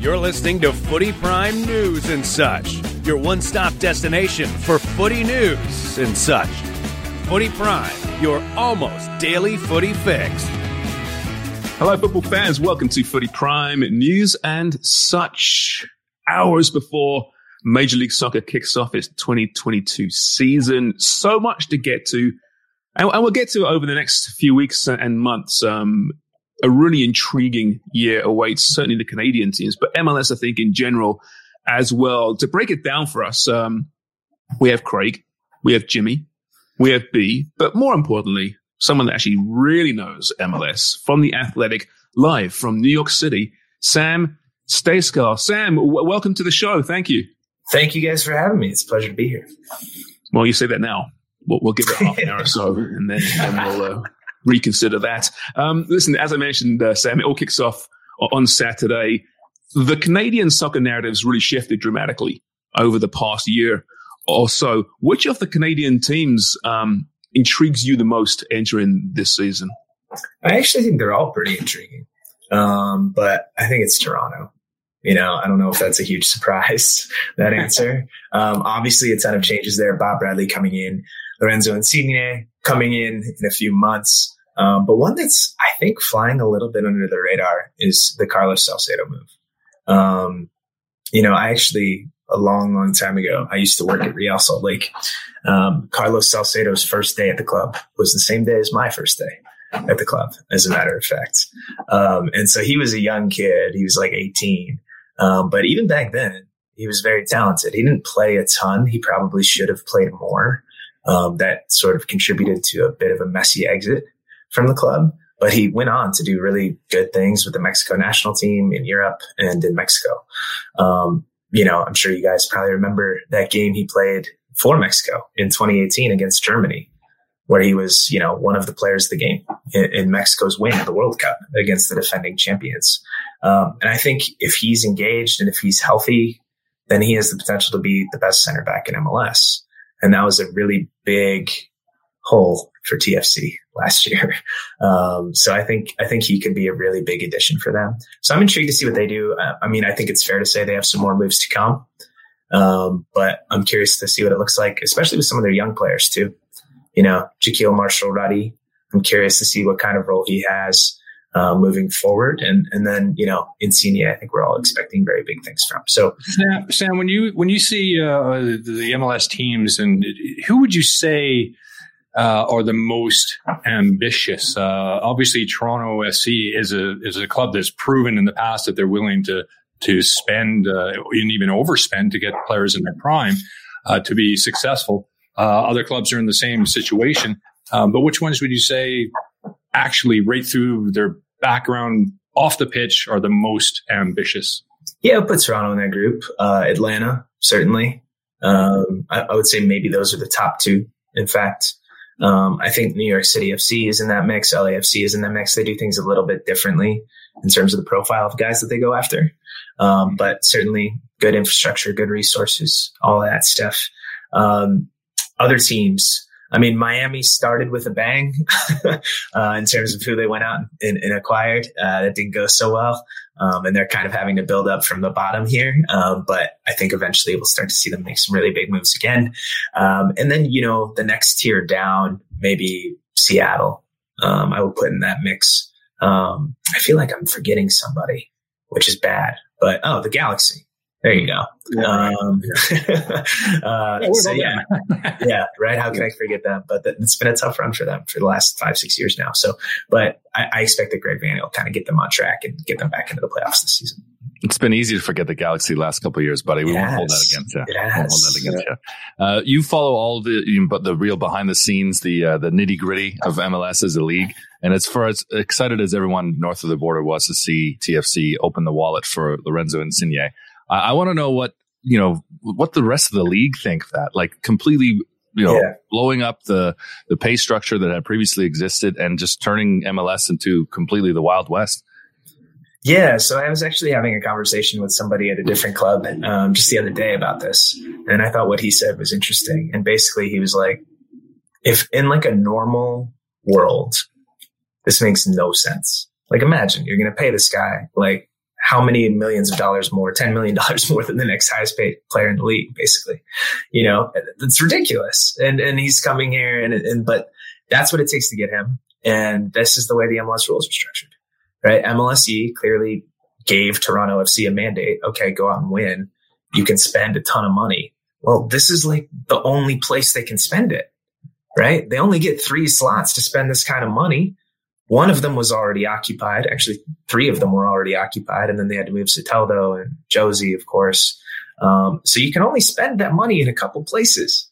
You're listening to Footy Prime News and Such, your one stop destination for footy news and such. Footy Prime, your almost daily footy fix. Hello, football fans. Welcome to Footy Prime News and such. Hours before Major League Soccer kicks off its 2022 season. So much to get to. And, we'll get to it over the next few weeks and months. Um, a really intriguing year awaits, certainly the Canadian teams, but MLS, I think, in general as well. To break it down for us, um, we have Craig, we have Jimmy, we have B, but more importantly, someone that actually really knows MLS from the Athletic, live from New York City, Sam Stejskal. Sam, w- welcome to the show. Thank you. Thank you guys for having me. It's a pleasure to be here. Well, you say that now. We'll, we'll give it half an hour or so, and then, then we'll uh, reconsider that. Um, listen, as I mentioned, uh, Sam, it all kicks off on Saturday. The Canadian soccer narrative's really shifted dramatically over the past year or so. Which of the Canadian teams um, intrigues you the most entering this season? I actually think they're all pretty intriguing. Um, but I think it's Toronto. You know, I don't know if that's a huge surprise, that answer. Um, obviously a ton of changes there. Bob Bradley coming in, Lorenzo Insigne coming in in a few months. Um, but one that's, I think, flying a little bit under the radar is the Carlos Salcedo move. Um, you know, I actually, a long, long time ago, I used to work at Real Salt Lake. Um, Carlos Salcedo's first day at the club was the same day as my first day at the club, as a matter of fact. Um, and so he was a young kid. He was like 18. Um, but even back then, he was very talented. He didn't play a ton. He probably should have played more. Um, that sort of contributed to a bit of a messy exit from the club. But he went on to do really good things with the Mexico national team in Europe and in Mexico. Um, you know, I'm sure you guys probably remember that game he played for Mexico in 2018 against Germany, where he was, you know, one of the players of the game in, in Mexico's win of the World Cup against the defending champions. Um, and I think if he's engaged and if he's healthy, then he has the potential to be the best center back in MLS. And that was a really big hole for TFC last year. Um, so I think, I think he could be a really big addition for them. So I'm intrigued to see what they do. Uh, I mean, I think it's fair to say they have some more moves to come. Um, but I'm curious to see what it looks like, especially with some of their young players too. You know, Jahkeele Marshall Rutty. I'm curious to see what kind of role he has. Uh, moving forward. And and then you know Insigne, I think we're all expecting very big things from. So Sam, Sam when you when you see uh, the MLS teams, and who would you say uh, are the most ambitious? Uh, obviously, Toronto FC is a is a club that's proven in the past that they're willing to to spend uh, and even overspend to get players in their prime uh, to be successful. other clubs are in the same situation. Um, but which ones would you say actually right through their background off the pitch are the most ambitious? Yeah, I'll put Toronto in that group. Uh, Atlanta, certainly. Um, I, I, would say maybe those are the top two. In fact, um, I think New York City FC is in that mix. LAFC is in that mix. They do things a little bit differently in terms of the profile of guys that they go after. Um, but certainly good infrastructure, good resources, all that stuff. Um, other teams, I mean, Miami started with a bang uh, in terms of who they went out and, and acquired. Uh, that didn't go so well. Um, and they're kind of having to build up from the bottom here. Um, but I think eventually we'll start to see them make some really big moves again. Um, and then, you know, the next tier down, maybe Seattle. um, I would put in that mix. Um, I feel like I'm forgetting somebody, which is bad. But oh, the Galaxy. There you go. Um, uh, so yeah, yeah, right. How can I forget them? But it's been a tough run for them for the last five, six years now. So, but I, I expect that Greg Vanney will kind of get them on track and get them back into the playoffs this season. It's been easy to forget the Galaxy the last couple of years, buddy. We yes, won't hold that against you. Yes. Won't hold that against you. Uh, you follow all the, but the real behind the scenes, the uh, the nitty gritty of MLS as a league, and it's for as excited as everyone north of the border was to see TFC open the wallet for Lorenzo Insigne. I, I want to know what you know what the rest of the league think of that. Like completely, you know, yeah. blowing up the the pay structure that had previously existed and just turning MLS into completely the Wild West. Yeah, so I was actually having a conversation with somebody at a different club um, just the other day about this, and I thought what he said was interesting. And basically, he was like, "If in like a normal world, this makes no sense. Like, imagine you're going to pay this guy like how many millions of dollars more, $10 million more than the next highest paid player in the league, basically. You know, it's ridiculous. And, and he's coming here and, and, but that's what it takes to get him. And this is the way the MLS rules are structured, right? MLSE clearly gave Toronto FC a mandate. Okay, go out and win. You can spend a ton of money. Well, this is like the only place they can spend it, right? They only get three slots to spend this kind of money. One of them was already occupied. Actually, three of them were already occupied. And then they had to move to Soteldo and Jozy, of course. Um, so you can only spend that money in a couple places.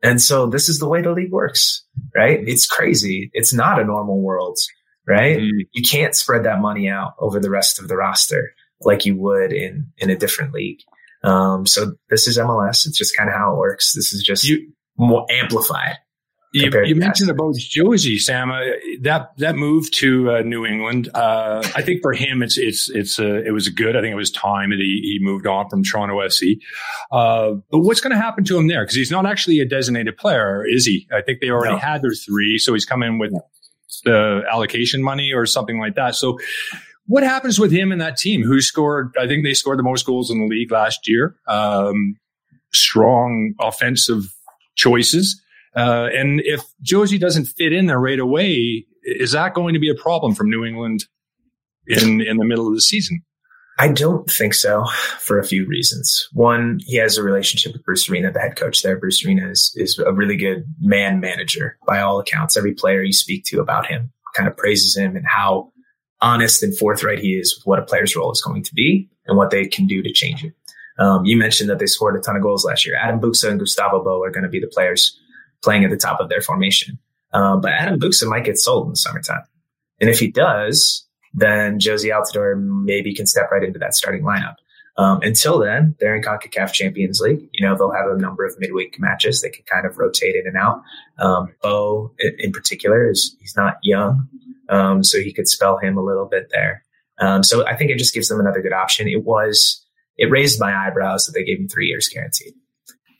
And so this is the way the league works, right? It's crazy. It's not a normal world, right? Mm. You can't spread that money out over the rest of the roster like you would in, in a different league. Um, so this is MLS. It's just kind of how it works. This is just you, more amplified. You, you mentioned about Jozy, Sam. Uh, that that move to uh, New England, uh, I think for him, it's it's it's uh, it was good. I think it was time that he, he moved on from Toronto FC. Uh, but what's going to happen to him there? Because he's not actually a designated player, is he? I think they already no. had their three, so he's coming in with the allocation money or something like that. So. What happens with him and that team? Who scored? I think they scored the most goals in the league last year. Um, strong offensive choices. Uh, and if Jozy doesn't fit in there right away, is that going to be a problem from New England in in the middle of the season? I don't think so for a few reasons. One, he has a relationship with Bruce Arena, the head coach there. Bruce Arena is, is a really good man manager by all accounts. Every player you speak to about him kind of praises him and how honest and forthright he is with what a player's role is going to be and what they can do to change it. Um, you mentioned that they scored a ton of goals last year. Adam Buksa and Gustavo Bou are going to be the players playing at the top of their formation. Uh, but Adam Buksa might get sold in the summertime. And if he does, then Jozy Altidore maybe can step right into that starting lineup. Um, until then, they're in CONCACAF Champions League. You know, they'll have a number of midweek matches. They can kind of rotate in and out. Um, Bou, in particular, is he's not young, um, so he could spell him a little bit there. Um, so I think it just gives them another good option. It was it raised my eyebrows that they gave him three years guaranteed,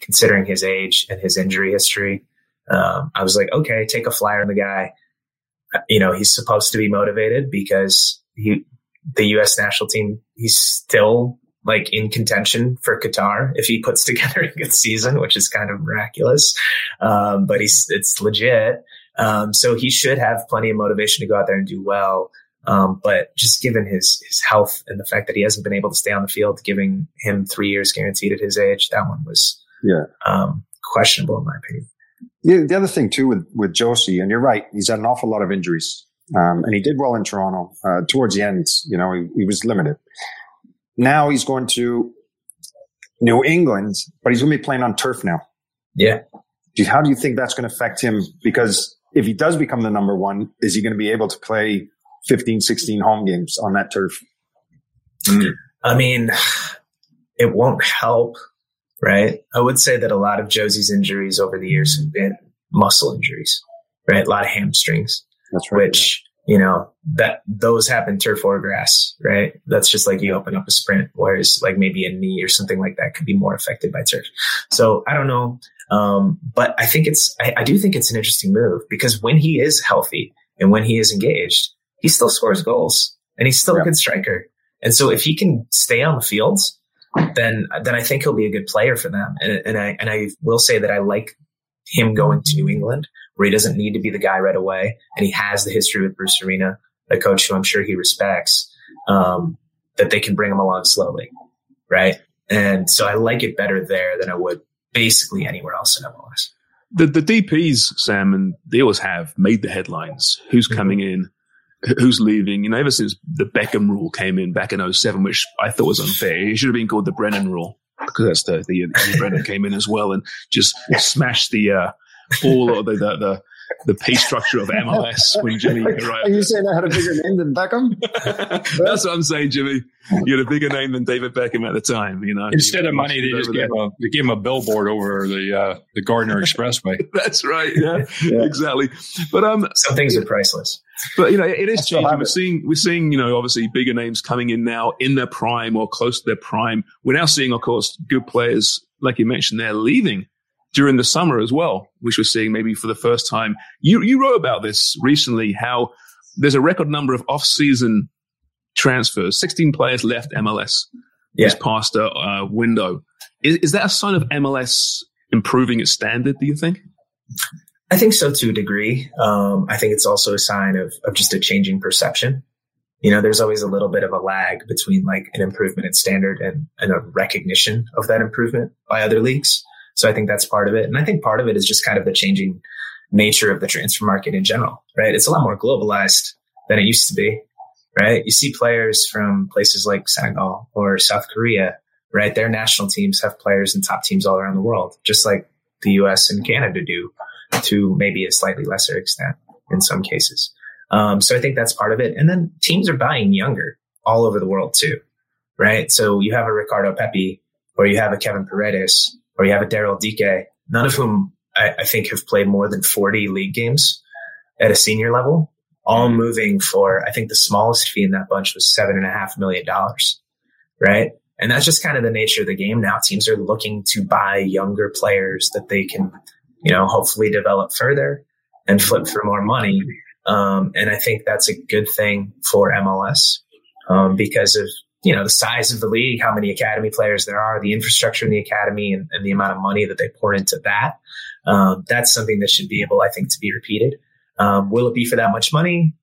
considering his age and his injury history um, I was like, okay, take a flyer on the guy. You know, he's supposed to be motivated because he, the U.S. national team, he's still like in contention for Qatar if he puts together a good season, which is kind of miraculous. Um, but he's, it's legit. Um, so he should have plenty of motivation to go out there and do well. Um, but just given his his health and the fact that he hasn't been able to stay on the field, giving him three years guaranteed at his age, that one was yeah um, questionable in my opinion. Yeah, the other thing too with with Jozy, and you're right, he's had an awful lot of injuries, um, and he did well in Toronto. Uh, towards the end, you know, he, he was limited. Now he's going to New England, but he's going to be playing on turf now. Yeah. How do you think that's going to affect him? Because if he does become the number one, is he going to be able to play 15, 16 home games on that turf? Mm. I mean, it won't help right? I would say that a lot of Jozy's injuries over the years have been muscle injuries, right? A lot of hamstrings. That's right. Which, you know, that those happen turf or grass, right? That's just like you open up a sprint, whereas like maybe a knee or something like that could be more affected by turf. So I don't know. Um, but I think it's, I, I do think it's an interesting move because when he is healthy and when he is engaged, he still scores goals and he's still yeah. a good striker. And so if he can stay on the fields, then then I think he'll be a good player for them. And, and I and I will say that I like him going to New England where he doesn't need to be the guy right away. And he has the history with Bruce Arena, a coach who I'm sure he respects, um, that they can bring him along slowly. Right. And so I like it better there than I would basically anywhere else in MLS. The, the DPs, Sam, and they always have made the headlines. Who's mm-hmm. coming in? Who's leaving? You know, ever since the Beckham rule came in back in 07, which I thought was unfair. It should have been called the Brennan rule because that's the, the, the Brennan came in as well and just smashed the, uh, all of the, the, the the pay structure of MLS when Jimmy arrived. Are you saying I had a bigger name than Beckham? That's what I'm saying, Jimmy. You had a bigger name than David Beckham at the time. You know, instead of money, they just gave a, they gave him a billboard over the uh, the Gardiner Expressway. That's right. Yeah, yeah, exactly. But um, some things are priceless. But you know, it is changing. We're seeing we're seeing you know obviously bigger names coming in now in their prime or close to their prime. We're now seeing, of course, good players like you mentioned, they're leaving during the summer as well, which we're seeing maybe for the first time. You, you wrote about this recently, how there's a record number of off-season transfers. 16 players left MLS yeah. this past uh, window. Is, is that a sign of MLS improving its standard, do you think? I think so to a degree. Um, I think it's also a sign of, of just a changing perception. You know, there's always a little bit of a lag between like an improvement in standard and, and a recognition of that improvement by other leagues. So I think that's part of it. And I think part of it is just kind of the changing nature of the transfer market in general, right? It's a lot more globalized than it used to be, right? You see players from places like Senegal or South Korea, right? Their national teams have players in top teams all around the world, just like the US and Canada do to maybe a slightly lesser extent in some cases. Um, so I think that's part of it. And then teams are buying younger all over the world too, right? So you have a Ricardo Pepi or you have a Kevin Paredes or you have a Daryl Dike, none of whom I, I, think have played more than 40 league games at a senior level, all mm-hmm. moving for, I think the smallest fee in that bunch was seven and a half million dollars. Right. And that's just kind of the nature of the game now. Teams are looking to buy younger players that they can, you know, hopefully develop further and flip for more money. Um, and I think that's a good thing for MLS um, because of you know, the size of the league, how many academy players there are, the infrastructure in the academy and, and the amount of money that they pour into that. Um, that's something that should be able, I think, to be repeated. Um, will it be for that much money?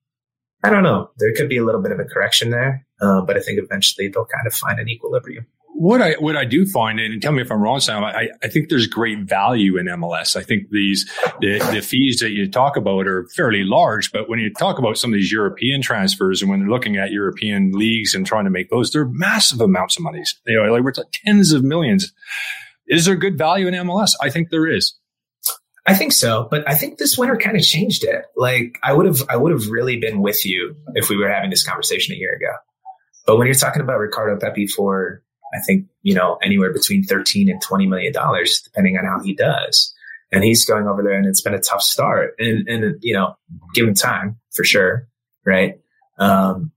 I don't know. There could be a little bit of a correction there, uh, but I think eventually they'll kind of find an equilibrium what I what I do find, and tell me if I'm wrong, Sam. I, I think there's great value in MLS. I think these the, the fees that you talk about are fairly large, but when you talk about some of these European transfers and when they're looking at European leagues and trying to make those, they're massive amounts of money. You know, like we're talking tens of millions. Is there good value in MLS? I think there is. I think so, but I think this winter kind of changed it. Like I would have, I would have really been with you if we were having this conversation a year ago. But when you're talking about Ricardo Pepi for I think, you know, anywhere between 13 and 20 million dollars, depending on how he does. And he's going over there and it's been a tough start and, and, you know, give him time for sure. Right. Um,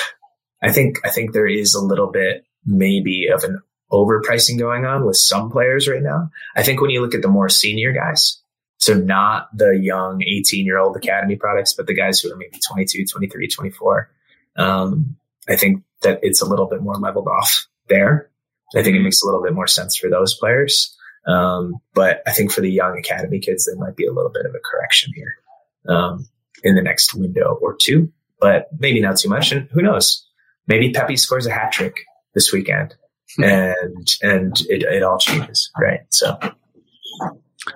I think, I think there is a little bit maybe of an overpricing going on with some players right now. I think when you look at the more senior guys, so not the young 18 year old academy products, but the guys who are maybe 22, 23, 24. Um, I think that it's a little bit more leveled off there. I think it makes a little bit more sense for those players. Um, but I think for the young academy kids, there might be a little bit of a correction here um, in the next window or two, but maybe not too much. And who knows? Maybe Pepi scores a hat trick this weekend, and and it, it all changes, right? So.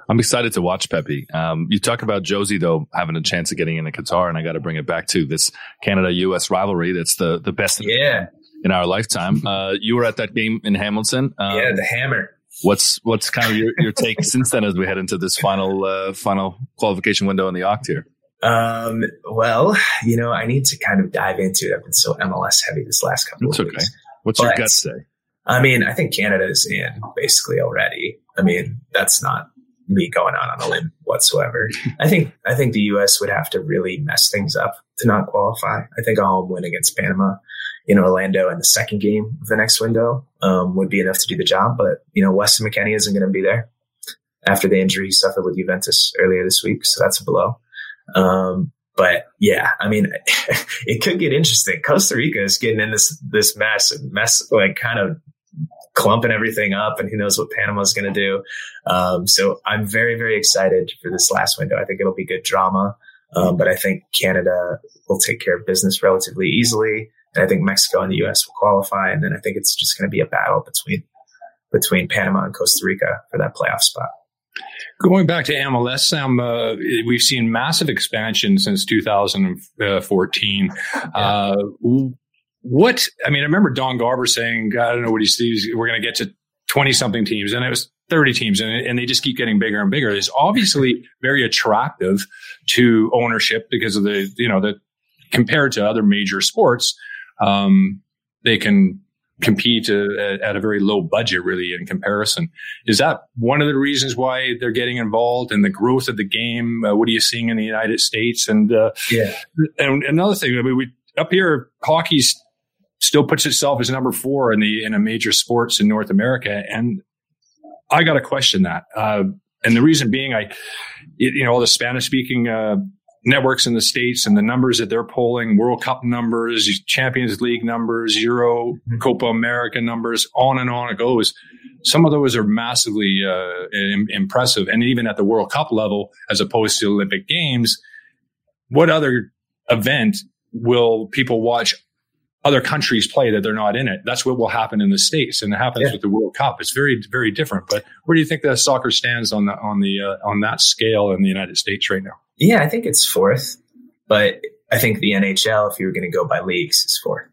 I'm excited to watch Pepi. Um, you talk about Jozy though having a chance of getting into Qatar, and I got to bring it back to this Canada-U.S. rivalry. That's the the best. Yeah, in our lifetime. Uh, you were at that game in Hamilton. Um, yeah, the Hammer. What's what's kind of your, your take since then as we head into this final uh, final qualification window in the Oct here? Um, well, you know, I need to kind of dive into it. I've been so MLS heavy this last couple That's of weeks. okay. What's but, your gut say? I mean, I think Canada is in basically already. I mean, that's not me going out on a limb whatsoever. I think I think the U.S. would have to really mess things up to not qualify. I think home win against Panama in Orlando in the second game of the next window um, would be enough to do the job. But you know, Weston McKennie isn't going to be there after the injury he suffered with Juventus earlier this week, so that's a blow. Um, but yeah, I mean, it could get interesting. Costa Rica is getting in this this mess, mess like kind of clumping everything up and who knows what Panama's going to do. Um, so I'm very, very excited for this last window. I think it'll be good drama. Um, but I think Canada will take care of business relatively easily. And I think Mexico and the U.S. will qualify. And then I think it's just going to be a battle between between Panama and Costa Rica for that playoff spot. Going back to MLS, Sam, uh, we've seen massive expansion since 2014. Yeah. Uh, what I mean, I remember Don Garber saying, "I don't know what he sees. We're going to get to 20 something teams," and it was 30 teams, and, and they just keep getting bigger and bigger. It's obviously very attractive to ownership because of the you know the compared to other major sports, um, they can compete uh, at a very low budget, really, in comparison. Is that one of the reasons why they're getting involved in the growth of the game? Uh, what are you seeing in the United States? And uh, yeah, and another thing, I mean, we up here, hockey still puts itself as number four in the in a major sports in North America, and I got to question that. Uh, and the reason being, I, it, you know, all the Spanish speaking uh, networks in the states and the numbers that they're polling, World Cup numbers, Champions League numbers, Euro, mm-hmm. Copa America numbers, on and on it goes. Some of those are massively uh, Im- impressive, and even at the World Cup level, as opposed to Olympic Games, what other event will people watch other countries play that they're not in it. That's what will happen in the states, and it happens yeah. with the World Cup. It's very, very different. But where do you think that soccer stands on the on the uh, on that scale in the United States right now? Yeah, I think it's fourth, but I think the NHL, if you were going to go by leagues, is fourth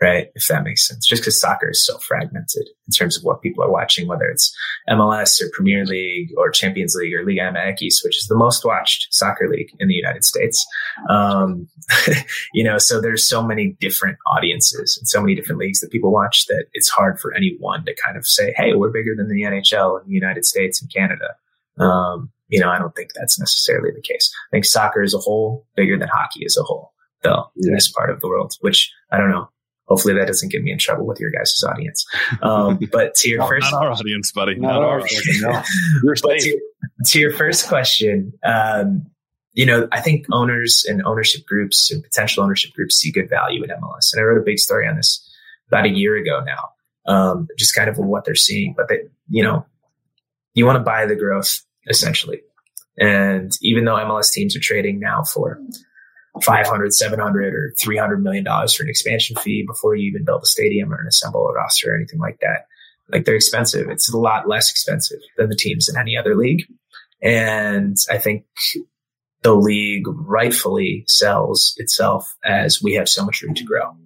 right? If that makes sense. Just because soccer is so fragmented in terms of what people are watching, whether it's MLS or Premier League or Champions League or Liga MX, which is the most watched soccer league in the United States. Um, you know, so there's so many different audiences and so many different leagues that people watch that it's hard for anyone to kind of say, Hey, we're bigger than the NHL in the United States and Canada. Um, you know, I don't think that's necessarily the case. I think soccer as a whole bigger than hockey as a whole, though, in this part of the world, which I don't know hopefully that doesn't get me in trouble with your guys' audience. Um, but to your no, first, not our audience, buddy, not, not ours. no. to, to, your first question, um, you know, I think owners and ownership groups and potential ownership groups see good value in MLS. And I wrote a big story on this about a year ago now, um, just kind of what they're seeing. But they, you know, you want to buy the growth essentially. And even though MLS teams are trading now for 500, 700 or 300 million dollars for an expansion fee before you even build a stadium or an assemble a roster or anything like that. Like they're expensive. It's a lot less expensive than the teams in any other league. And I think the league rightfully sells itself as we have so much room to grow.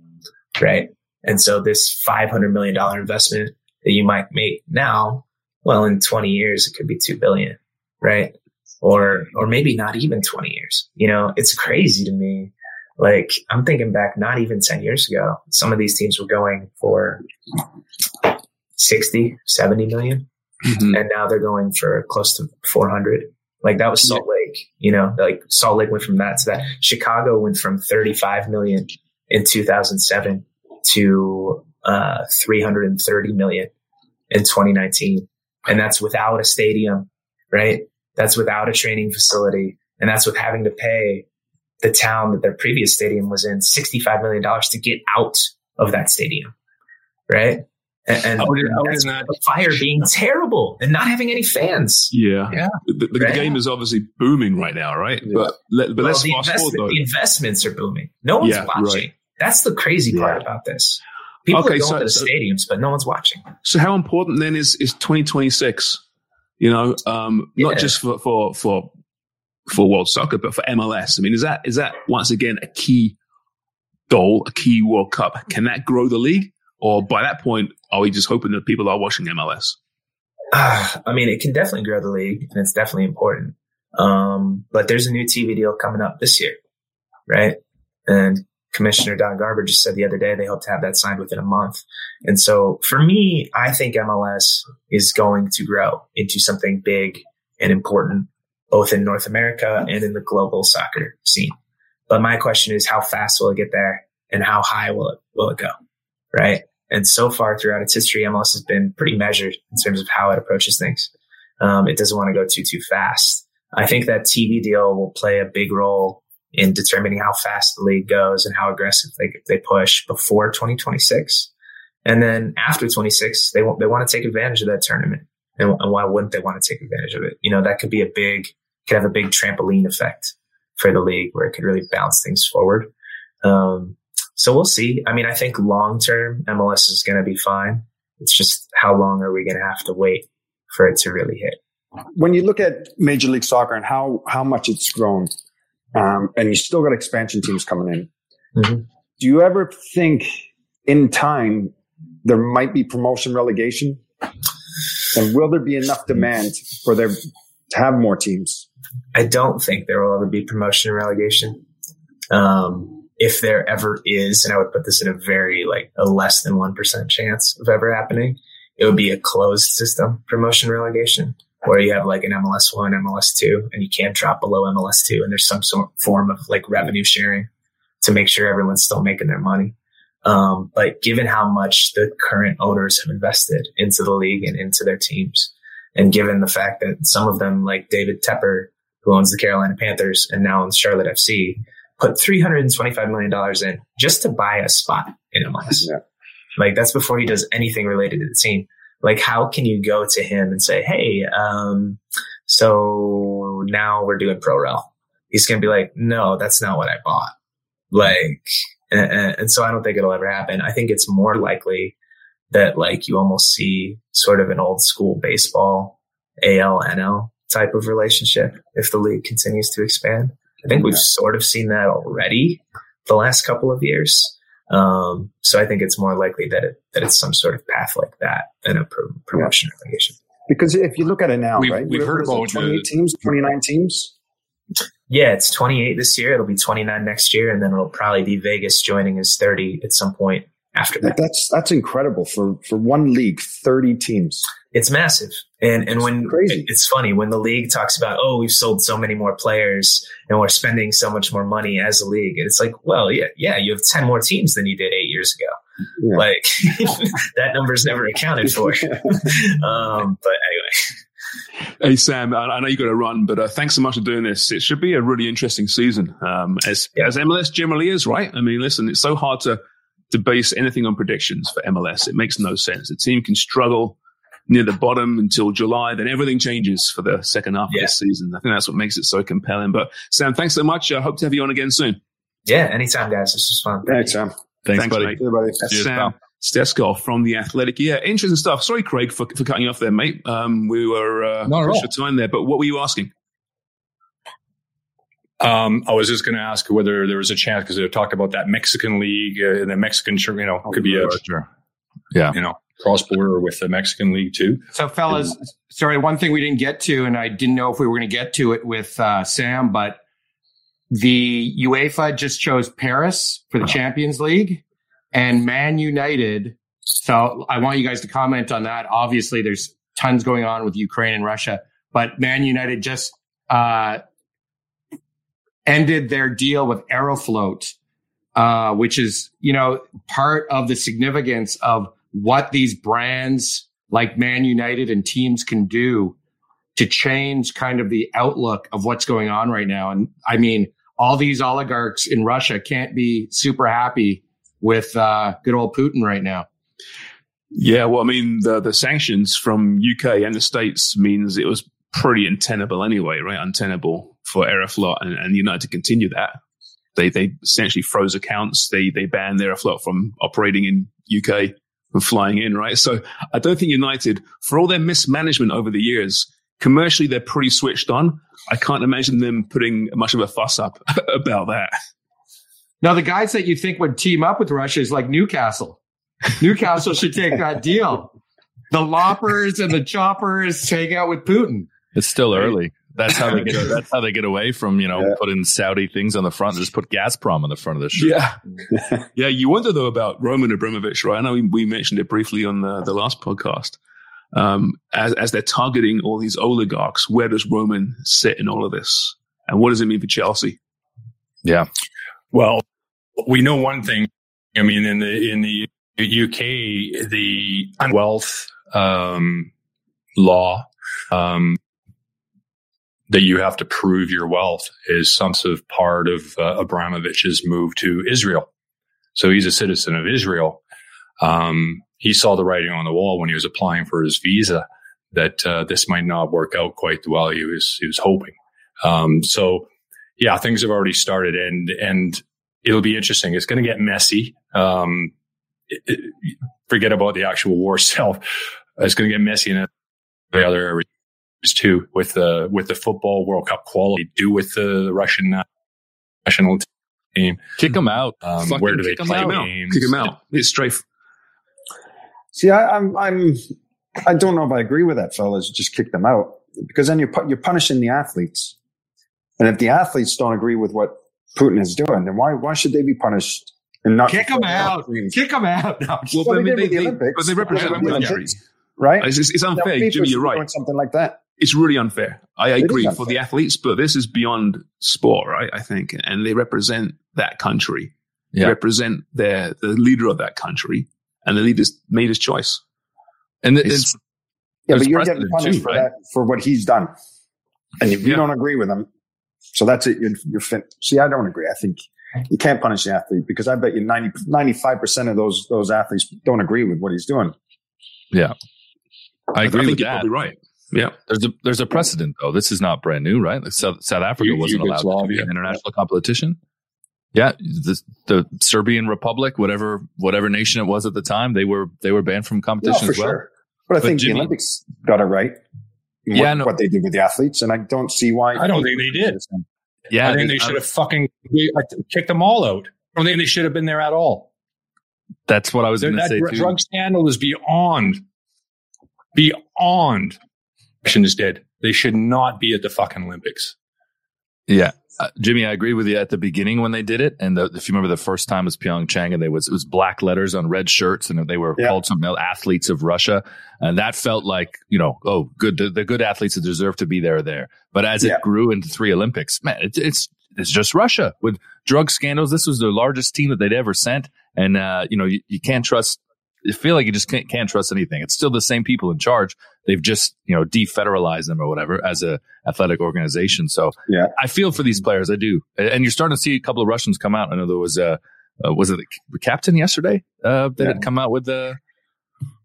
Right. And so this $500 million investment that you might make now, well, in 20 years, it could be 2 billion. Right or or maybe not even 20 years. You know, it's crazy to me. Like I'm thinking back not even 10 years ago, some of these teams were going for 60, 70 million, mm-hmm. and now they're going for close to 400. Like that was Salt Lake, you know, like Salt Lake went from that to that. Chicago went from 35 million in 2007 to uh, 330 million in 2019. And that's without a stadium, right? That's without a training facility. And that's with having to pay the town that their previous stadium was in $65 million to get out of that stadium. Right. And, and would, that's not, the fire being terrible and not having any fans. Yeah. Yeah. The, the, right? game is obviously booming right now, right? Yeah. But, let, but well, let's the, investment, the investments are booming. No one's yeah, watching. Right. That's the crazy part about this. People okay, are going so, to the so, stadiums, but no one's watching. So how important then is, is 2026? You know, um, yeah. not just for, for, for, for world soccer, but for MLS. I mean, is that, is that once again a key goal, a key World Cup? Can that grow the league? Or by that point, are we just hoping that people are watching MLS? Uh, I mean, it can definitely grow the league and it's definitely important. Um, but there's a new TV deal coming up this year, right? And Commissioner Don Garber just said the other day they hope to have that signed within a month. And so for me, I think MLS is going to grow into something big and important, both in North America and in the global soccer scene. But my question is, how fast will it get there and how high will it, will it go? Right. And so far throughout its history, MLS has been pretty measured in terms of how it approaches things. Um, it doesn't want to go too, too fast. I think that TV deal will play a big role in determining how fast the league goes and how aggressive they, they push before 2026. And then after 26, they want, they want to take advantage of that tournament. And, and why wouldn't they want to take advantage of it? You know, that could be a big, could have a big trampoline effect for the league where it could really bounce things forward. Um, so we'll see. I mean, I think long term MLS is going to be fine. It's just how long are we going to have to wait for it to really hit? When you look at Major League Soccer and how how much it's grown, um, and you still got expansion teams coming in, mm-hmm. do you ever think in time there might be promotion relegation? And will there be enough demand for there to have more teams? I don't think there will ever be promotion and relegation. Um, if there ever is, and I would put this in a very like a less than 1% chance of ever happening, it would be a closed system promotion relegation where you have like an MLS one, MLS two, and you can't drop below MLS two. And there's some sort form of like revenue sharing to make sure everyone's still making their money. Um, but given how much the current owners have invested into the league and into their teams, and given the fact that some of them, like David Tepper, who owns the Carolina Panthers and now owns Charlotte FC, put $325 million in just to buy a spot in MLS. Yeah. Like that's before he does anything related to the team. Like how can you go to him and say, Hey, um, so now we're doing pro rel. He's going to be like, no, that's not what I bought. Like, and, and so I don't think it'll ever happen. I think it's more likely that like you almost see sort of an old school baseball AL NL type of relationship if the league continues to expand. I think we've sort of seen that already the last couple of years. Um, so I think it's more likely that it, that it's some sort of path like that than a pro- promotion yeah. relegation. Because if you look at it now, we've, right? We've heard about 28 the, teams, 29 teams. Yeah, it's 28 this year. It'll be 29 next year, and then it'll probably be Vegas joining as 30 at some point after that. That's that's incredible for for one league, 30 teams. It's massive. And and when Crazy. it's funny when the league talks about, oh, we've sold so many more players and we're spending so much more money as a league. And it's like, well, yeah, yeah, you have 10 more teams than you did eight years ago. Yeah. Like that number's never accounted for. um, but anyway. Hey Sam, I know you got to run, but uh, thanks so much for doing this. It should be a really interesting season, um, as yeah. as MLS generally is, right? I mean, listen, it's so hard to to base anything on predictions for MLS. It makes no sense. The team can struggle near the bottom until July. Then everything changes for the second half yeah. of the season. I think that's what makes it so compelling. But Sam, thanks so much. I hope to have you on again soon. Yeah, anytime, guys. This was fun. Thanks, Sam. Thanks, thanks buddy. Mate. buddy. Cheers, Sam. Pal. Stejskal from the Athletic. Yeah, interesting stuff. Sorry, Craig, for, for cutting you off there, mate. Um, we were uh, Not your time there, but what were you asking? Um, I was just going to ask whether there was a chance because they talked about that Mexican league uh, and the Mexican, you know, could be a, sure. Yeah, you know, cross border with the Mexican league too. So, fellas, sorry, one thing we didn't get to, and I didn't know if we were going to get to it with uh, Sam, but the UEFA just chose Paris for the Champions League and Man United. So, I want you guys to comment on that. Obviously, there's tons going on with Ukraine and Russia, but Man United just uh, ended their deal with Aeroflot, uh, which is you know part of the significance of what these brands like Man United and teams can do to change kind of the outlook of what's going on right now. And I mean, all these oligarchs in Russia can't be super happy with uh, good old Putin right now. Yeah, well, I mean, the the sanctions from UK and the States means it was pretty untenable anyway, right? Untenable for Aeroflot and, and United to continue that. They they essentially froze accounts. They they banned Aeroflot from operating in UK flying in, right? So I don't think United, for all their mismanagement over the years, commercially they're pretty switched on. I can't imagine them putting much of a fuss up about that. Now, the guys that you think would team up with Russia is like Newcastle. Newcastle should take that deal. The loppers and the choppers hang out with Putin. It's still early. That's how they get. That's how they get away from you know yeah. putting Saudi things on the front. Just put Gazprom on the front of the shirt. Yeah, yeah. You wonder though about Roman Abramovich, right? I know we, we mentioned it briefly on the the last podcast. Um, as as they're targeting all these oligarchs, where does Roman sit in all of this, and what does it mean for Chelsea? Yeah. Well, we know one thing. I mean, in the in the UK, the wealth um, law um, that you have to prove your wealth is some sort of part of uh, Abramovich's move to Israel. So he's a citizen of Israel. Um, he saw the writing on the wall when he was applying for his visa that uh, this might not work out quite the well he was he was hoping. Um, so yeah, things have already started, and and it'll be interesting. It's going to get messy. Um, it, it, forget about the actual war itself. It's going to get messy in the other areas too, with the with the football World Cup quality, do with the Russian national team. Kick them out. Um, where do they kick 'em play out. games? Kick him out. It's straight. See, I, I'm, I'm, I don't know if I agree with that, fellas. Just kick them out because then you're pu- you're punishing the athletes, and if the athletes don't agree with what Putin is doing, then why why should they be punished and not Kick them out. Kick them out. No, Well, Well, but they they, the they- Olympics. but they represent They a did with the country. Olympics. right? It's, it's unfair, FIFA Jimmy. You're right. Something like that. It's really unfair. I is agree for the athletes, but this is beyond sport, right? I think, and they represent that country. They represent their the leader of that country, and the leader's made his choice. And It's- it's Yeah, There's but you're getting punished too, for right? that for what he's done, and if you Yeah. don't agree with him, so that's it. You're, you're fin- See, I don't agree. I think you can't punish the athlete because I bet you 95 percent of those those athletes don't agree with what he's doing. Yeah, I agree think with you're that. probably right. Yeah, There's a there's a precedent though. This is not brand new, right? Like South, South Africa Eu- wasn't allowed to be an international competition. Yeah, the, the Serbian Republic, whatever whatever nation it was at the time, they were they were banned from No, competition for as well. sure. But I But think Jimmy- the Olympics got it right. in Yeah, what, no. what they did with the athletes, and I don't see why. I don't think they did. Yeah, I think they should have fucking uh, kicked them all out. I don't think they should have been there at all. That's what I was going to that say dr- too. drug scandal is beyond, beyond. Russians dead. They should not be at the fucking Olympics. Yeah, uh, Jimmy, I agree with you at the beginning when they did it, and the, if you remember the first time was Pyeongchang, and they was it was black letters on red shirts, and they were Yeah. called something else, athletes of Russia, and that felt like you know, oh, good, the, the good athletes that deserve to be there are there. But as Yeah. it grew into three Olympics, man, it, it's it's just Russia with drug scandals. This was the largest team that they'd ever sent, and uh, you know, you, you can't trust. You feel like you just can't, can't trust anything. It's still the same people in charge. They've just you know defederalized them or whatever as a athletic organization. So Yeah. I feel for these players. I do. And you're starting to see a couple of Russians come out. I know there was a, uh, was it the captain yesterday, uh, that had come out with the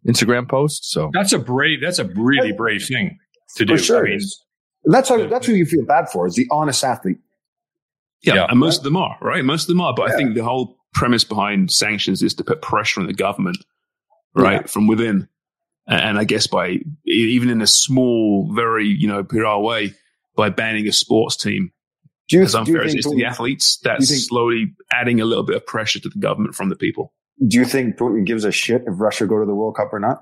Instagram post. So That's a brave. That's a really brave thing to do. For sure, I mean, it is. And that's how, that's who you feel bad for is the honest athlete. yeah, Yeah. and most of them are right. Most of them are, but I think the whole premise behind sanctions is to put pressure on the government, right, from within. And and I guess by e- even in a small, very you know PR way, by banning a sports team, Do you, as do you unfair as it think is to the athletes, that's think- slowly adding a little bit of pressure to the government from the people. do you think Putin gives a shit if Russia go to the World Cup or not?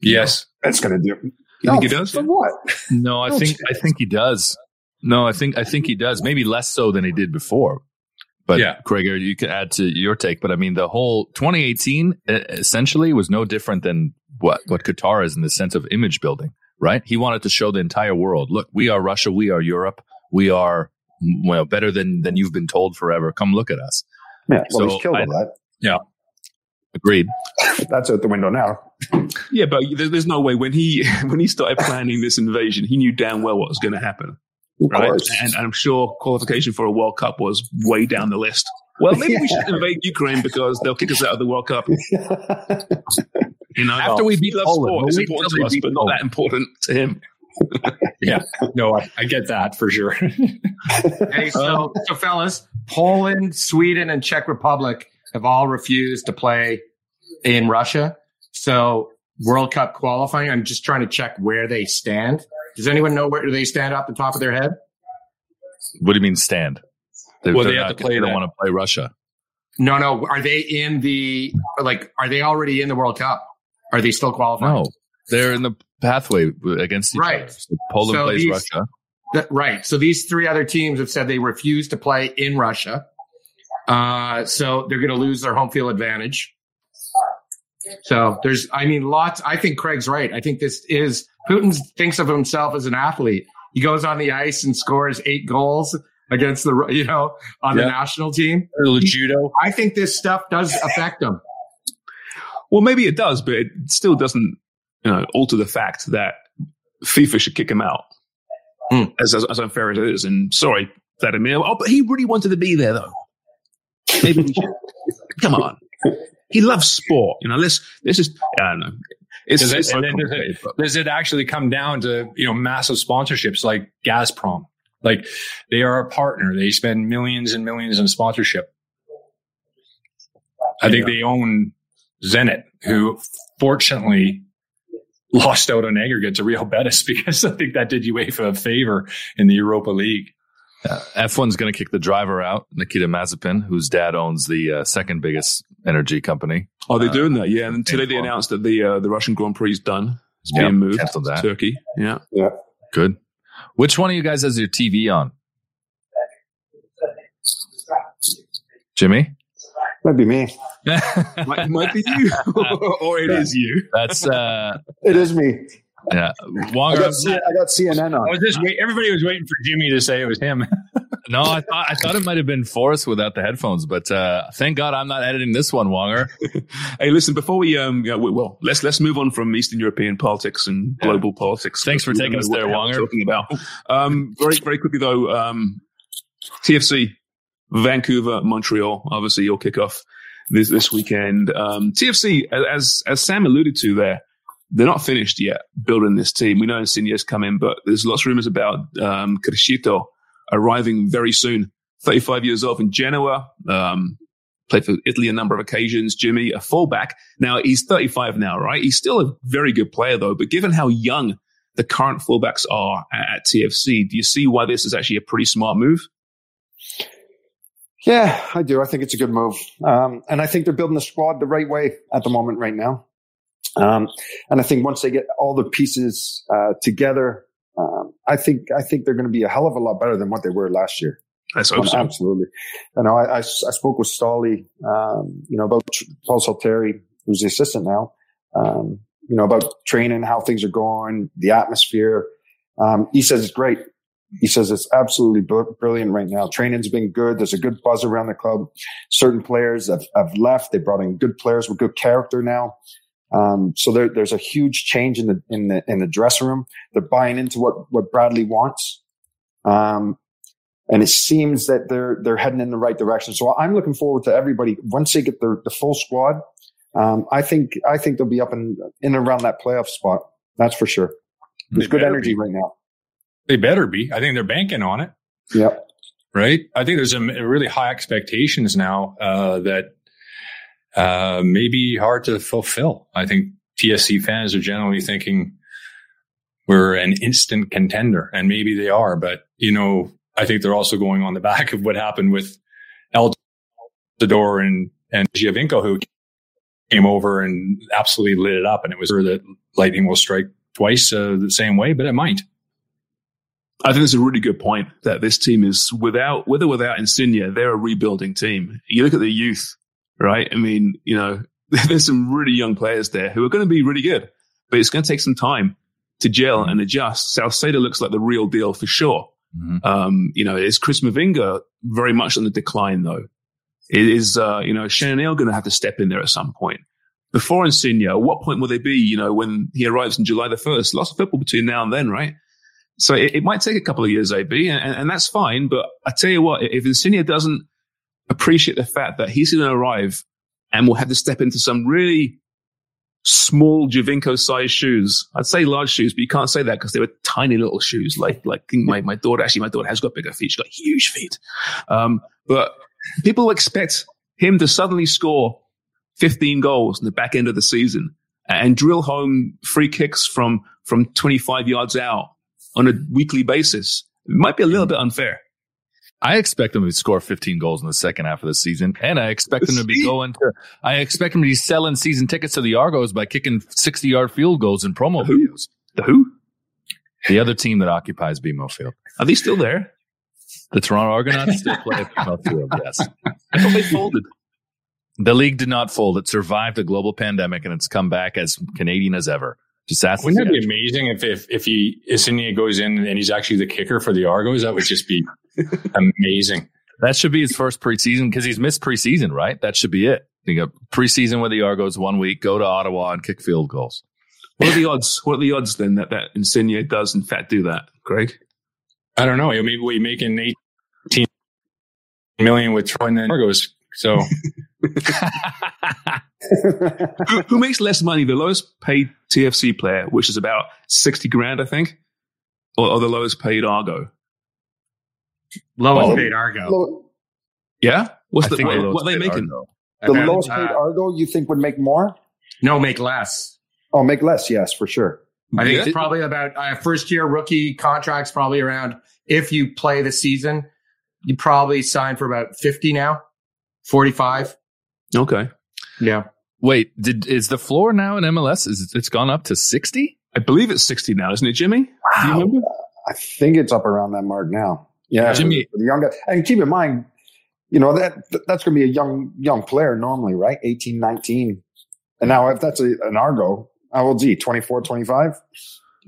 yes. That's going to do. You think he does? For what? no, I No think, I think he does. No, I think, I think he does. Maybe less so than he did before. But Yeah. Craig, you could add to your take. But I mean, the whole 2018 uh, essentially was no different than what, what Qatar is in the sense of image building, right? He wanted to show the entire world, look, we are Russia. We are Europe. We are, well, better than, than you've been told forever. Come look at us. Yeah, well, So he's killed I- all that. Agreed. That's out the window now. Yeah, but there's no way when he when he started planning this invasion, he knew damn well what was going to happen, Of right? course. And I'm sure qualification for a World Cup was way down the list. Well, maybe we should invade Ukraine because they'll kick us out of the World Cup. You know, After we beat love Poland, sport, it's important to us, but not that important to him. Yeah. No, I, I get that for sure. Hey, so, so fellas, Poland, Sweden, and Czech Republic have all refused to play in Russia. So World Cup qualifying, I'm just trying to check where they stand. Does anyone know where they stand off the top of their head? What do you mean stand? They're, Well, they're have not- to play They don't want to play Russia. No, no. Are they in the like? Are they already in the World Cup? Are they still qualifying? No, they're in the pathway against each Right. other. So Poland So plays these- Russia. That- right. So these three other teams have said they refuse to play in Russia. Uh, so they're going to lose their home field advantage. So there's, I mean, lots. I think Craig's right. I think this is Putin thinks of himself as an athlete. He goes on the ice and scores eight goals against the, you know, on the national team. A little judo. I think this stuff does affect him. Well, maybe it does, but it still doesn't you know, alter the fact that FIFA should kick him out. Hmm. As, as as unfair as it is, and sorry, Vladimir. Oh, but he really wanted to be there, though. Maybe. Come on. He loves sport. You know, let's let's I don't know. It's, Does it's it, so does, it, does it actually come down to you know massive sponsorships like Gazprom? Like they are a partner. They spend millions and millions in sponsorship. I think they own Zenit, who fortunately lost out on aggregate to Real Betis because I think that did UEFA a favor in the Europa League. Uh, F1's going to kick the driver out, Nikita Mazepin, whose dad owns the uh, second biggest energy company. Are they Uh, doing that? Yeah, and today they announced that the uh, the Russian Grand Prix is done. It's Yeah, being moved canceled to that. Turkey. Yeah, Yeah. Good. Which one of you guys has your TV on? Jimmy? Might be me. might, might be you, or it is you. That's uh It is me. Yeah. I Wonger, got, C- I got CNN on. I on. was just wait, everybody was waiting for Jimmy to say it was him. no, I thought I thought it might have been Forrest without the headphones, but uh thank God I'm not editing this one, Wonger. Hey, listen, before we um, yeah, we- well, let's let's move on from Eastern European politics and global politics. Thanks for taking us there, the Wonger. Talking about um, very very quickly though, um, TFC, Vancouver, Montreal. Obviously, your kickoff this this weekend. Um, TFC, as as Sam alluded to there, they're not finished yet building this team. We know Insigne's come in, but there's lots of rumors about um, Criscito arriving very soon. 35 years old in Genoa. Um, played for Italy a number of occasions. Jimmy, a fullback. Now he's 35 now, right? He's still a very good player though, but given how young the current fullbacks are at, at TFC, do you see why this is actually a pretty smart move? Yeah, I do. I think it's a good move. Um, and I think they're building the squad the right way at the moment right now. Um, and I think once they get all the pieces uh, together, um, I think I think they're going to be a hell of a lot better than what they were last year. Let's hope Um, so. Absolutely. You know, I, I, I spoke with Stolly, um, you know, about Paul Stalteri, who's the assistant now, um, you know, about training, how things are going, the atmosphere. Um, he says it's great. He says it's absolutely br- brilliant right now. Training's been good. There's a good buzz around the club. Certain players have, have left. They brought in good players with good character now. Um, so there, there's a huge change in the, in the, in the dressing room. They're buying into what, what Bradley wants. Um, and it seems that they're they're heading in the right direction. So I'm looking forward to everybody once they get their the full squad. Um, I think I think they'll be up in in and around that playoff spot. That's for sure. There's They good energy be. right now. they better be. I think they're banking on it. Yep. right? I think there's a really high expectations now uh, that uh, may be hard to fulfill. I think TFC fans are generally thinking we're an instant contender, and maybe they are, but you know, I think they're also going on the back of what happened with El Tador and and Giovinco, who came over and absolutely lit it up, and it was sure that lightning will strike twice uh, the same way, but it might. I think it's a really good point that this team is without, with or without Insigne, they're a rebuilding team. You look at the youth, right? I mean, you know, there's some really young players there who are going to be really good, but it's going to take some time to gel and adjust. Salcedo looks like the real deal for sure. Mhm. Um, you know, is Chris Mavinga very much on the decline though? It is, uh, you know, Chanel going to have to step in there at some point. Before Insigne, at what point will they be, you know, when he arrives in July the 1st? Lots of football between now and then, right? So it, it might take a couple of years, AB, and, and that's fine. But I tell you what, if Insigne doesn't appreciate the fact that he's going to arrive and will have to step into some really small Giovinco sized shoes, I'd say large shoes, but you can't say that because they were tiny little shoes. Like, like my, my daughter, actually, my daughter has got bigger feet. She's got huge feet. Um, but people expect him to suddenly score 15 goals in the back end of the season and drill home free kicks from, from 25 yards out on a weekly basis. It might be a little bit unfair. I expect them to score 15 goals in the second half of the season, and I expect them to be going to. I expect them to be selling season tickets to the Argos by kicking 60 yard field goals in promo Who? videos. The who? The other team that occupies BMO Field, Are they still there? the Toronto Argonauts, still play at BMO Field. Yes, I thought they folded. the league did not fold. It survived a global pandemic, and it's come back as Canadian as ever. Just ask. Wouldn't that be amazing if if if he Insigne goes in and he's actually the kicker for the Argos? That would just be amazing. That should be his first preseason because he's missed preseason, right? That should be it. You got preseason with the Argos one week, go to Ottawa and kick field goals. What are the odds? What are the odds then that that Insigne does in fact do that, Greg? I don't know. Maybe we making eighteen million with Troy and the Argos. So who, who makes less money? The lowest paid TFC player, which is about 60 grand, I think, or, or the lowest paid Argo? Lowest Oh. paid Argo. Lo- Yeah? What's I the, think what, the what lowest are they making? Argo. the Okay. lowest paid Uh, Argo, you think would make more? No, make less. Oh, make less, yes, for sure. I think Yeah. it's probably about uh, first year rookie contracts, probably around, if you play the season, you probably sign for about 50 now, 45. Okay. Yeah. Wait, did is the floor now in MLS? Is it, it's gone up to sixty? I believe it's 60 now, isn't it, Jimmy? Do you remember? Uh, I think it's up around that mark now. Yeah, Jimmy- the young guy. And keep in mind, you know that that's going to be a young young player normally, right? 18, 19. And now if that's a, an Argo, how old's he? 24, 25?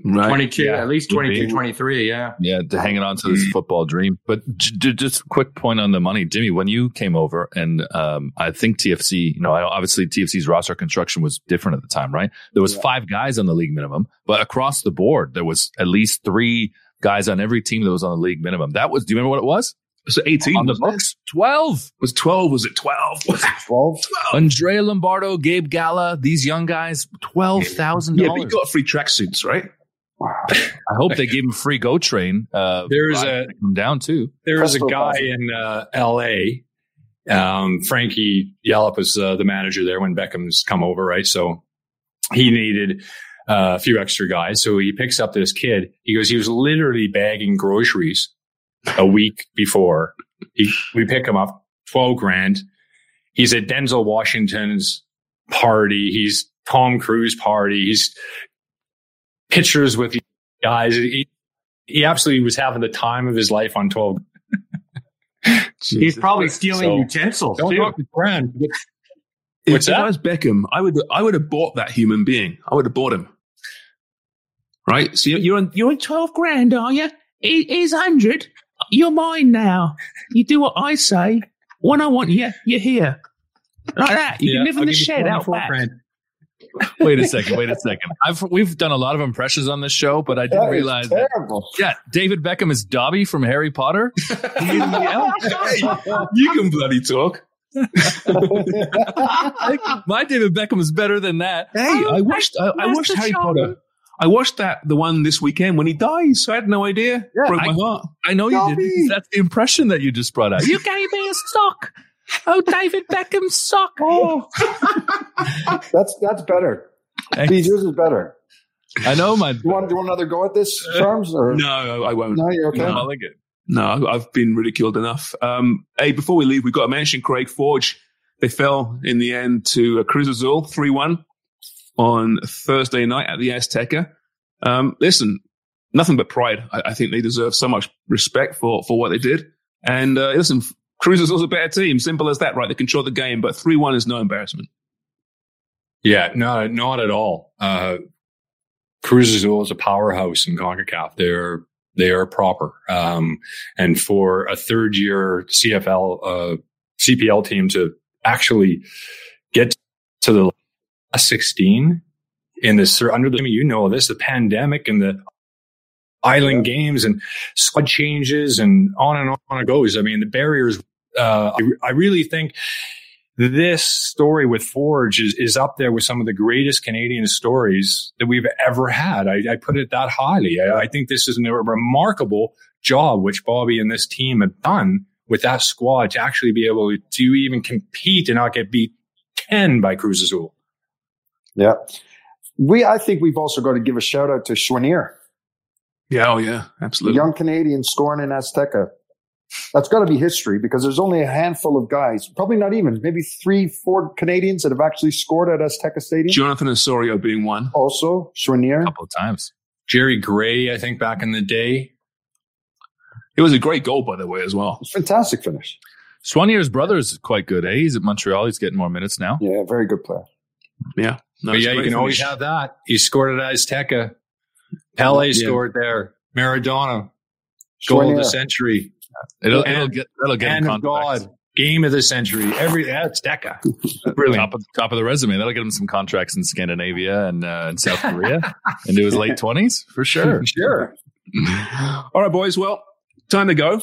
Right. 22, Yeah. at least 22, 23. Yeah. Yeah, to hanging on to this football dream. But j- j- just a quick point on the money, Jimmy. When you came over, and um, I think TFC, you know, obviously TFC's roster construction was different at the time, right? There was Yeah. five guys on the league minimum, but across the board, there was at least three guys on every team that was on the league minimum. That was. Do you remember what it was? Was it 18? on the wasn't it? books, twelve. Was 12? Was it 12? Was it 12? 12. Andrea Lombardo, Gabe Gala, these young guys, twelve thousand Yeah, but you got free tracksuits, right? I hope they gave him free go train. Uh, There's a- come down too. There was a guy in uh, L.A. Um, Frankie Yallop was uh, the manager there when Beckham's come over, right? So he needed uh, a few extra guys. So he picks up this kid. He goes, he was literally bagging groceries a week before. He, we pick him up, 12 grand. He's at Denzel Washington's party. He's Tom Cruise party. He's pictures with you guys. He, he absolutely was having the time of his life on 12 He's probably stealing So- utensils. Don't too. talk to Brand. If, What's if that? I was Beckham, I would I would have bought that human being. I would have bought him. Right? So you're you're on you're on twelve grand, are you? Here's hundred. You're mine now. You do what I say. When I want you, you're here. Like that. You Yeah, can live in I'll the shed out back. grand. Wait a second. Wait a second. I've we've done a lot of impressions on this show, but I didn't That is realize that. Yeah, David Beckham is Dobby from Harry Potter. Hey, you can bloody talk. My David Beckham is better than that. Hey, I watched I, I watched Harry Potter. I watched that the one this weekend when he dies. So I had no idea. Yeah, Broke I- my heart. I know you did. Dobby. That's the impression that you just brought out. You gave me a sock. Oh, David Beckham's sock. Oh. that's that's better. Thanks. These yours is better. I know my. You want, do you want another go at this, Charms? Or? No, I won't. No, you're okay. I like it. No, I've been ridiculed enough. Um, hey, before we leave, we've got to mention Craig Forge. They fell in the end to uh, Cruz Azul 3 1 on Thursday night at the Azteca. Um, listen, nothing but pride. I, I think they deserve so much respect for, for what they did. And uh, listen, Cruz Azul's a better team. Simple as that, right? They control the game, but 3 1 is no embarrassment. Yeah, no, not at all. Uh, Azul is a powerhouse in CONCACAF. They're, they are proper. Um, and for a third year CFL, uh, CPL team to actually get to the last 16 in this, under the, I mean, you know this, the pandemic and the island games and squad changes and on and on it goes. I mean, the barriers, uh, I, I really think this story with Forge is, is up there with some of the greatest Canadian stories that we've ever had. I, I put it that highly. I, I think this is a remarkable job which Bobby and this team have done with that squad to actually be able to even compete and not get beat 10 by Cruz Azul. Yeah. We, I think we've also got to give a shout out to Choinière, Yeah, oh, yeah, absolutely. young Canadian scoring in Azteca. That's got to be history because there's only a handful of guys, probably not even, maybe three, four Canadians that have actually scored at Azteca Stadium. Jonathan Osorio being one. Also, Choinière. A couple of times. Jerry Gray, I think back in the day. It was a great goal, by the way, as well. Fantastic finish. Choinière's brother is quite good. Eh? He's at Montreal. He's getting more minutes now. Yeah, very good player. Yeah. No, but yeah, you great can always have that. He scored at Azteca. Pele Yeah. scored there. Maradona, goal of the century. It'll, And- it'll get that'll get him Hand of contracts. God, game of the century. Every that's Deca. Brilliant. Top of, top of the resume. That'll get him some contracts in Scandinavia and uh, in South Korea into his late twenties for sure. Sure. All right, boys. Well, time to go.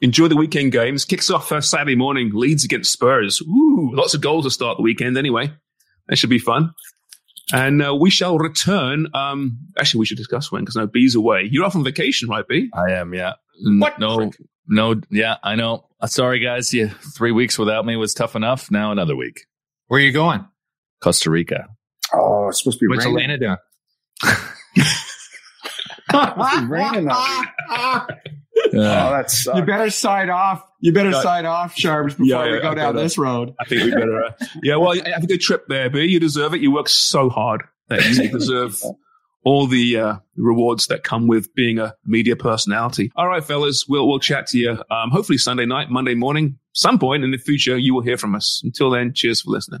Enjoy the weekend games. Kicks off uh, Saturday morning. Leeds against Spurs. Ooh, lots of goals to start the weekend. Anyway, That should be fun. And uh, we shall return. Um, actually, we should discuss when because no, B's away. You're off on vacation, right, B? I am, yeah. What? No, no, yeah, I know. Uh, sorry, guys. Yeah, three weeks without me was tough enough. Now another week. Where are you going? Costa Rica. Oh, it's supposed to be What's raining. Elena doing? It's raining out. Oh, that sucks. You better sign off. You better Yeah. sign off, Sharps, before Yeah, we go I down better. this road. I think we better. Uh, yeah, well, have a good trip there, B. You deserve it. You work so hard that you deserve all the uh, rewards that come with being a media personality. All right, fellas, we'll we'll chat to you. Um, hopefully Sunday night, Monday morning, some point in the future, you will hear from us. Until then, cheers for listening.